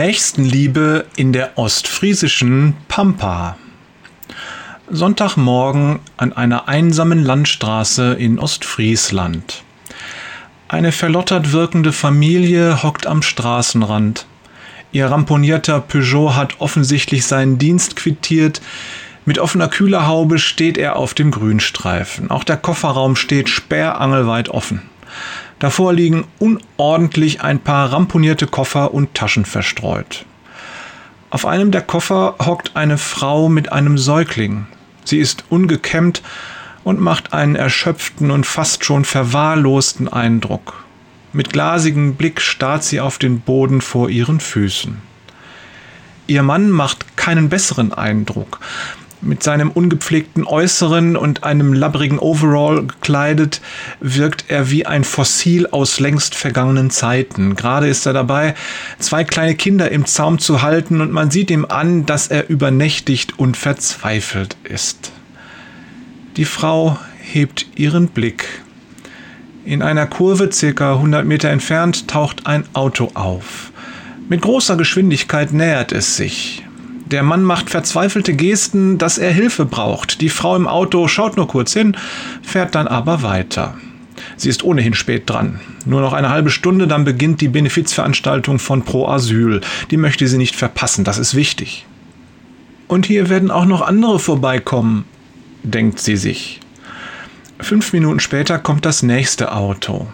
Nächstenliebe in der ostfriesischen Pampa. Sonntagmorgen an einer einsamen Landstraße in Ostfriesland. Eine verlottert wirkende Familie hockt am Straßenrand. Ihr ramponierter Peugeot hat offensichtlich seinen Dienst quittiert. Mit offener Kühlerhaube steht er auf dem Grünstreifen. Auch der Kofferraum steht sperrangelweit offen. Davor liegen unordentlich ein paar ramponierte Koffer und Taschen verstreut. Auf einem der Koffer hockt eine Frau mit einem Säugling. Sie ist ungekämmt und macht einen erschöpften und fast schon verwahrlosten Eindruck. Mit glasigem Blick starrt sie auf den Boden vor ihren Füßen. Ihr Mann macht keinen besseren Eindruck. Mit seinem ungepflegten Äußeren und einem labbrigen Overall gekleidet, wirkt er wie ein Fossil aus längst vergangenen Zeiten. Gerade ist er dabei, zwei kleine Kinder im Zaum zu halten und man sieht ihm an, dass er übernächtigt und verzweifelt ist. Die Frau hebt ihren Blick. In einer Kurve circa 100 Meter entfernt taucht ein Auto auf. Mit großer Geschwindigkeit nähert es sich. Der Mann macht verzweifelte Gesten, dass er Hilfe braucht. Die Frau im Auto schaut nur kurz hin, fährt dann aber weiter. Sie ist ohnehin spät dran. Nur noch eine halbe Stunde, dann beginnt die Benefizveranstaltung von Pro Asyl. Die möchte sie nicht verpassen, das ist wichtig. Und hier werden auch noch andere vorbeikommen, denkt sie sich. Fünf Minuten später kommt das nächste Auto.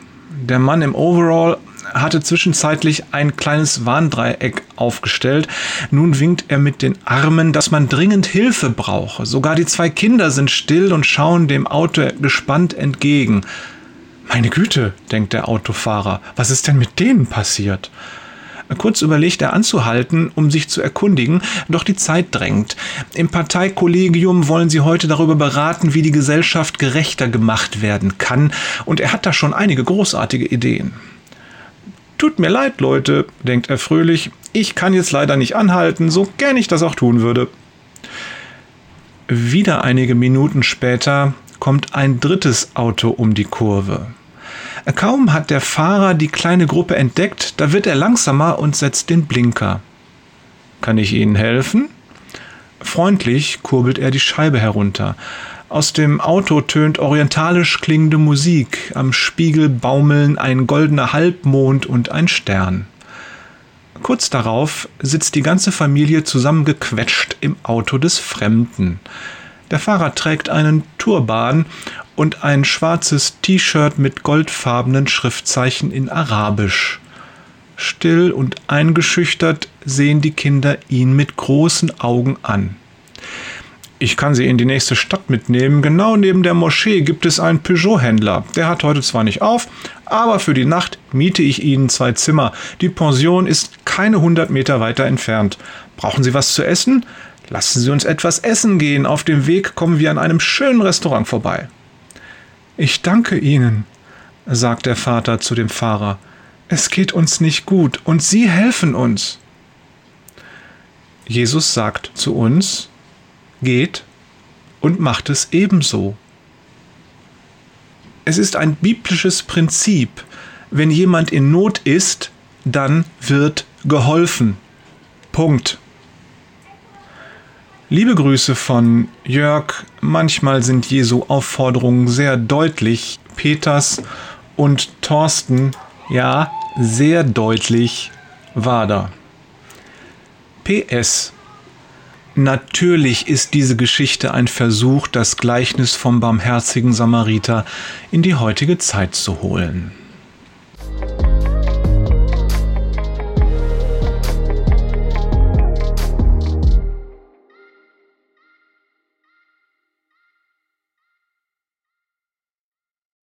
Der Mann im Overall hatte zwischenzeitlich ein kleines Warndreieck aufgestellt. Nun winkt er mit den Armen, dass man dringend Hilfe brauche. Sogar die zwei Kinder sind still und schauen dem Auto gespannt entgegen. Meine Güte, denkt der Autofahrer, was ist denn mit denen passiert? Kurz überlegt er anzuhalten, um sich zu erkundigen, doch die Zeit drängt. Im Parteikollegium wollen sie heute darüber beraten, wie die Gesellschaft gerechter gemacht werden kann, und er hat da schon einige großartige Ideen. Tut mir leid, Leute, denkt er fröhlich, ich kann jetzt leider nicht anhalten, so gern ich das auch tun würde. Wieder einige Minuten später kommt ein drittes Auto um die Kurve. Kaum hat der Fahrer die kleine Gruppe entdeckt, da wird er langsamer und setzt den Blinker. Kann ich Ihnen helfen? Freundlich kurbelt er die Scheibe herunter. Aus dem Auto tönt orientalisch klingende Musik, am Spiegel baumeln ein goldener Halbmond und ein Stern. Kurz darauf sitzt die ganze Familie zusammengequetscht im Auto des Fremden. Der Fahrer trägt einen Turban und ein schwarzes T-Shirt mit goldfarbenen Schriftzeichen in Arabisch. Still und eingeschüchtert sehen die Kinder ihn mit großen Augen an. Ich kann Sie in die nächste Stadt mitnehmen. Genau neben der Moschee gibt es einen Peugeot-Händler. Der hat heute zwar nicht auf, aber für die Nacht miete ich Ihnen zwei Zimmer. Die Pension ist keine hundert Meter weiter entfernt. Brauchen Sie was zu essen? Lassen Sie uns etwas essen gehen. Auf dem Weg kommen wir an einem schönen Restaurant vorbei. Ich danke Ihnen, sagt der Vater zu dem Fahrer. Es geht uns nicht gut und Sie helfen uns. Jesus sagt zu uns, geht und macht es ebenso. Es ist ein biblisches Prinzip, wenn jemand in Not ist, dann wird geholfen. Punkt. Liebe Grüße von Jörg. Manchmal sind Jesu Aufforderungen sehr deutlich. Peters und Thorsten, ja, sehr deutlich da. PS Natürlich ist diese Geschichte ein Versuch, das Gleichnis vom barmherzigen Samariter in die heutige Zeit zu holen.